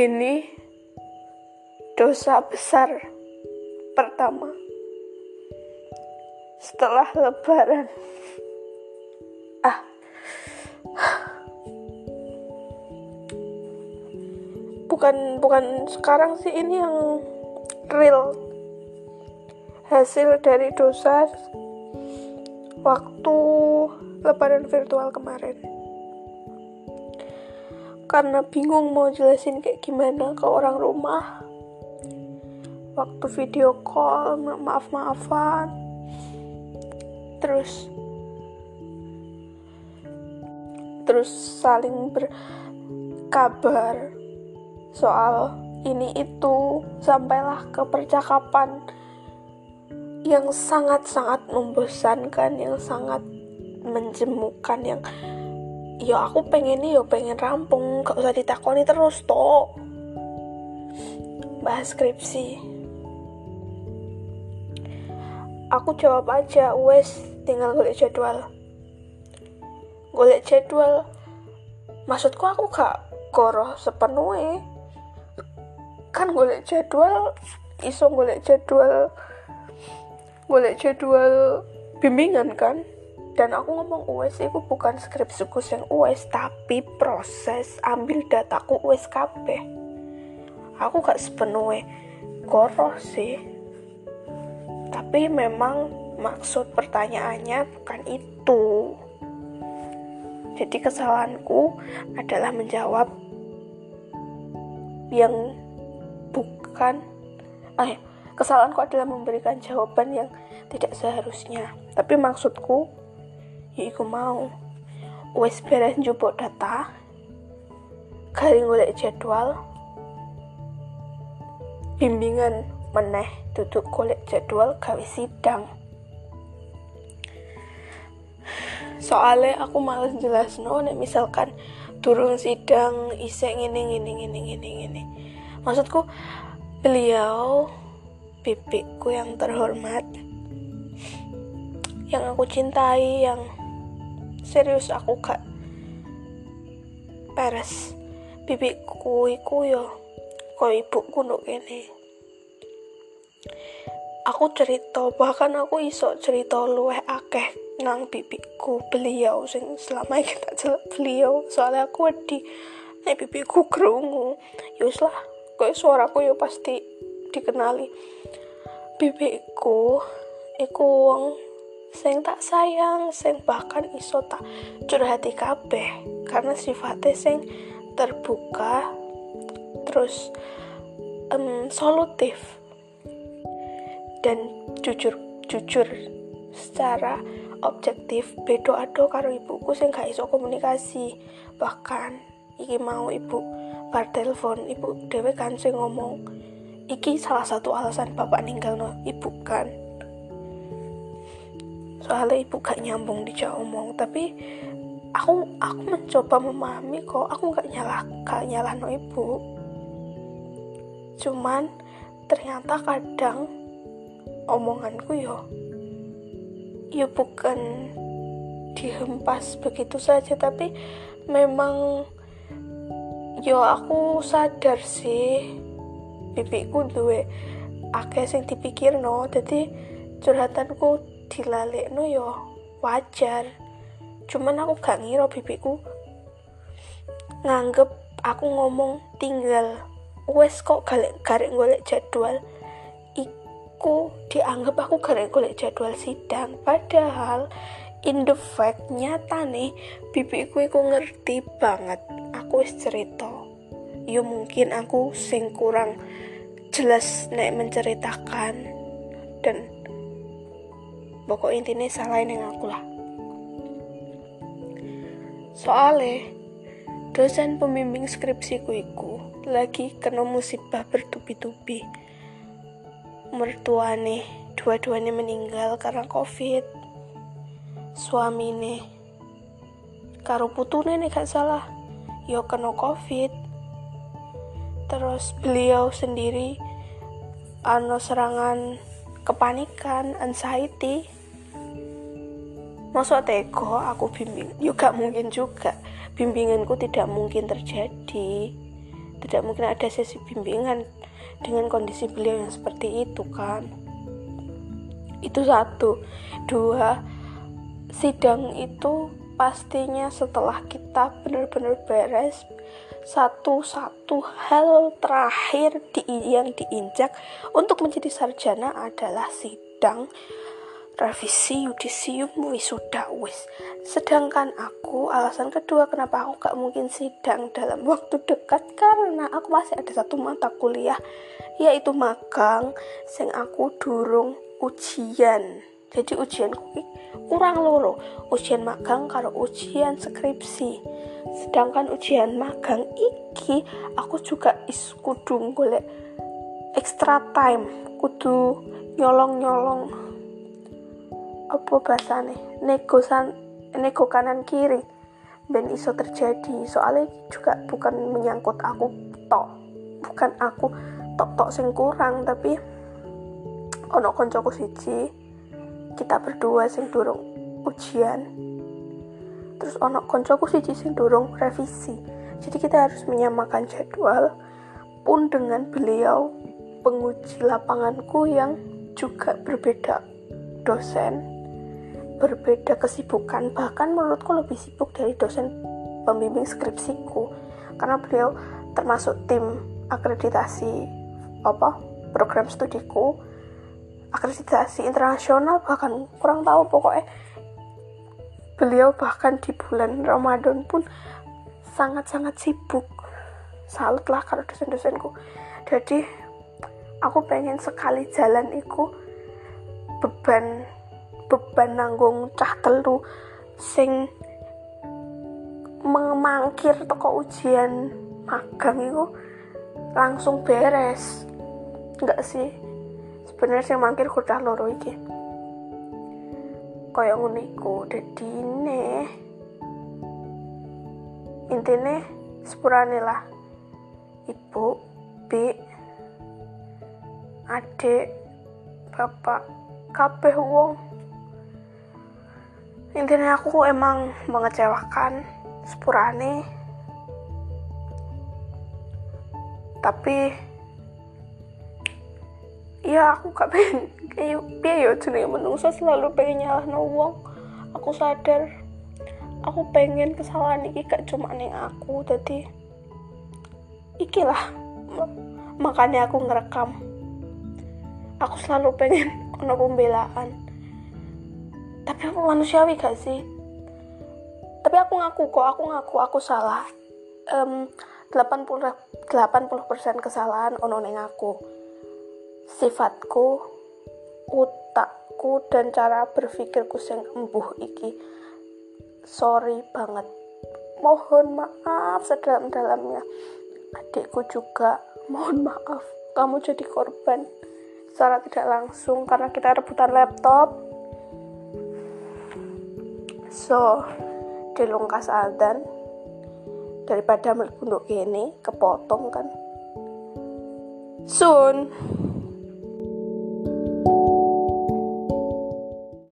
ini dosa besar pertama. Setelah lebaran. Ah. Bukan bukan sekarang sih ini yang real. Hasil dari dosa waktu lebaran virtual kemarin karena bingung mau jelasin kayak gimana ke orang rumah. Waktu video call maaf-maafan. Terus terus saling berkabar soal ini itu sampailah ke percakapan yang sangat-sangat membosankan yang sangat menjemukan yang ya aku pengen nih ya pengen rampung. Gak usah ditakoni terus toh bahas skripsi. Aku jawab aja wes tinggal golek jadwal. Golek jadwal. Maksudku aku gak koro sepenuhnya. Kan golek jadwal iso golek jadwal golek jadwal bimbingan kan dan aku ngomong US itu bukan skripsiku yang US tapi proses ambil dataku US KB aku gak sepenuhnya koroh sih. Tapi memang maksud pertanyaannya bukan itu. Jadi kesalahanku adalah menjawab yang bukan eh kesalahanku adalah memberikan jawaban yang tidak seharusnya. Tapi maksudku ya iku mau. Wes beres njupuk data. Garing golek jadwal. Bimbingan meneh duduk golek jadwal gawe sidang. Soalnya aku males jelas no nek misalkan turun sidang isek ngene ngene ngene ngene ngene. Maksudku beliau bibikku yang terhormat yang aku cintai yang serius aku gak peres. Bibiku iku yo kok ibuku nuk aku cerita bahkan aku iso cerita luweh akeh nang bibiku beliau sing selama ini tak jelek beliau. Soalnya aku wedi nek bibiku kerungu yus lah kok suaraku yo pasti dikenali. Bibiku iku wong sing tak sayang sing bahkan iso tak curhati kabeh. Karena sifatnya sing terbuka terus um, solutif. Dan jujur jujur secara objektif bedo ado karo ibuku sing gak iso komunikasi. Bahkan iki mau ibu bar telepon ibu dewe kan sing ngomong iki salah satu alasan bapak ninggal no ibu kan soalnya ibu gak nyambung dijak omong tapi aku aku mencoba memahami kok. Aku gak nyalah gak nyalah no ibu. Cuman ternyata kadang omonganku yo yo bukan dihempas begitu saja tapi memang yo aku sadar sih bibiku duwe akeh sing dipikir no jadi curhatanku no yo wajar. Cuman aku gak ngira bibiku nganggep aku ngomong tinggal. Wes kok galek garek golek jadwal. Iku dianggap aku garek golek jadwal sidang. Padahal in the fact nyata nih bibiku iku ngerti banget. Aku wis cerita. Yo mungkin aku sing kurang jelas nek menceritakan. Dan pokok intinya salahin yang aku lah. Soalnya dosen pembimbing skripsiku iku lagi kena musibah bertubi-tubi. Mertuane dua-duanya meninggal karena covid. Suami nih karo putune nih gak salah yo kena covid. Terus beliau sendiri ano serangan kepanikan anxiety Masuk teko aku bimbing. Juga mungkin juga. Bimbinganku tidak mungkin terjadi. Tidak mungkin ada sesi bimbingan dengan kondisi beliau yang seperti itu kan? Itu satu. Dua sidang itu pastinya setelah kita benar-benar beres satu-satu hal terakhir di, yang diinjak untuk menjadi sarjana adalah sidang revisi yudisium wisuda wis sedangkan aku alasan kedua kenapa aku gak mungkin sidang dalam waktu dekat karena aku masih ada satu mata kuliah yaitu magang sing aku durung ujian. Jadi ujian kurang loro. Ujian magang karo ujian skripsi. Sedangkan ujian magang iki aku juga is kudu golek extra time kudu nyolong-nyolong apa bahasane negosan nego kanan kiri. Ben iso terjadi. Soalnya juga bukan menyangkut aku tok. Bukan aku tok tok sing kurang tapi ono koncoku siji. Kita berdua sing durung ujian. Terus ono koncoku siji sing durung revisi. Jadi kita harus menyamakan jadwal pun dengan beliau penguji lapanganku yang juga berbeda dosen berbeda kesibukan bahkan menurutku lebih sibuk dari dosen pembimbing skripsiku. Karena beliau termasuk tim akreditasi apa program studiku. Akreditasi internasional bahkan kurang tahu pokoknya. Beliau bahkan di bulan Ramadan pun sangat-sangat sibuk. Salut lah kalau dosen-dosenku. Jadi aku pengen sekali jalan itu beban beban nanggung cah telu sing memangkir toko ujian magang itu langsung beres. Enggak sih. Sebenarnya sih mangkir kudah loro iki. Kaya ngono iku dadi ne intine sepurane lah. Ibu bi adik bapak kabeh wong intinya aku emang mengecewakan sepurane. Tapi ya aku gak pengen kayak ya jenenge menungso selalu pengen nyalah wong. Aku sadar aku pengen kesalahan ini gak cuma nih aku. Jadi ikilah makanya aku ngerekam. Aku selalu pengen ono pembelaan tapi aku manusiawi gak sih? Tapi aku ngaku kok aku ngaku aku salah. Um, 80 80% kesalahan ono neng aku. Sifatku utakku dan cara berpikirku yang embuh iki. Sorry banget. Mohon maaf sedalam-dalamnya. Adikku juga mohon maaf. Kamu jadi korban secara tidak langsung karena kita rebutan laptop so dilungkas adan daripada melpunduk ini kepotong kan. Soon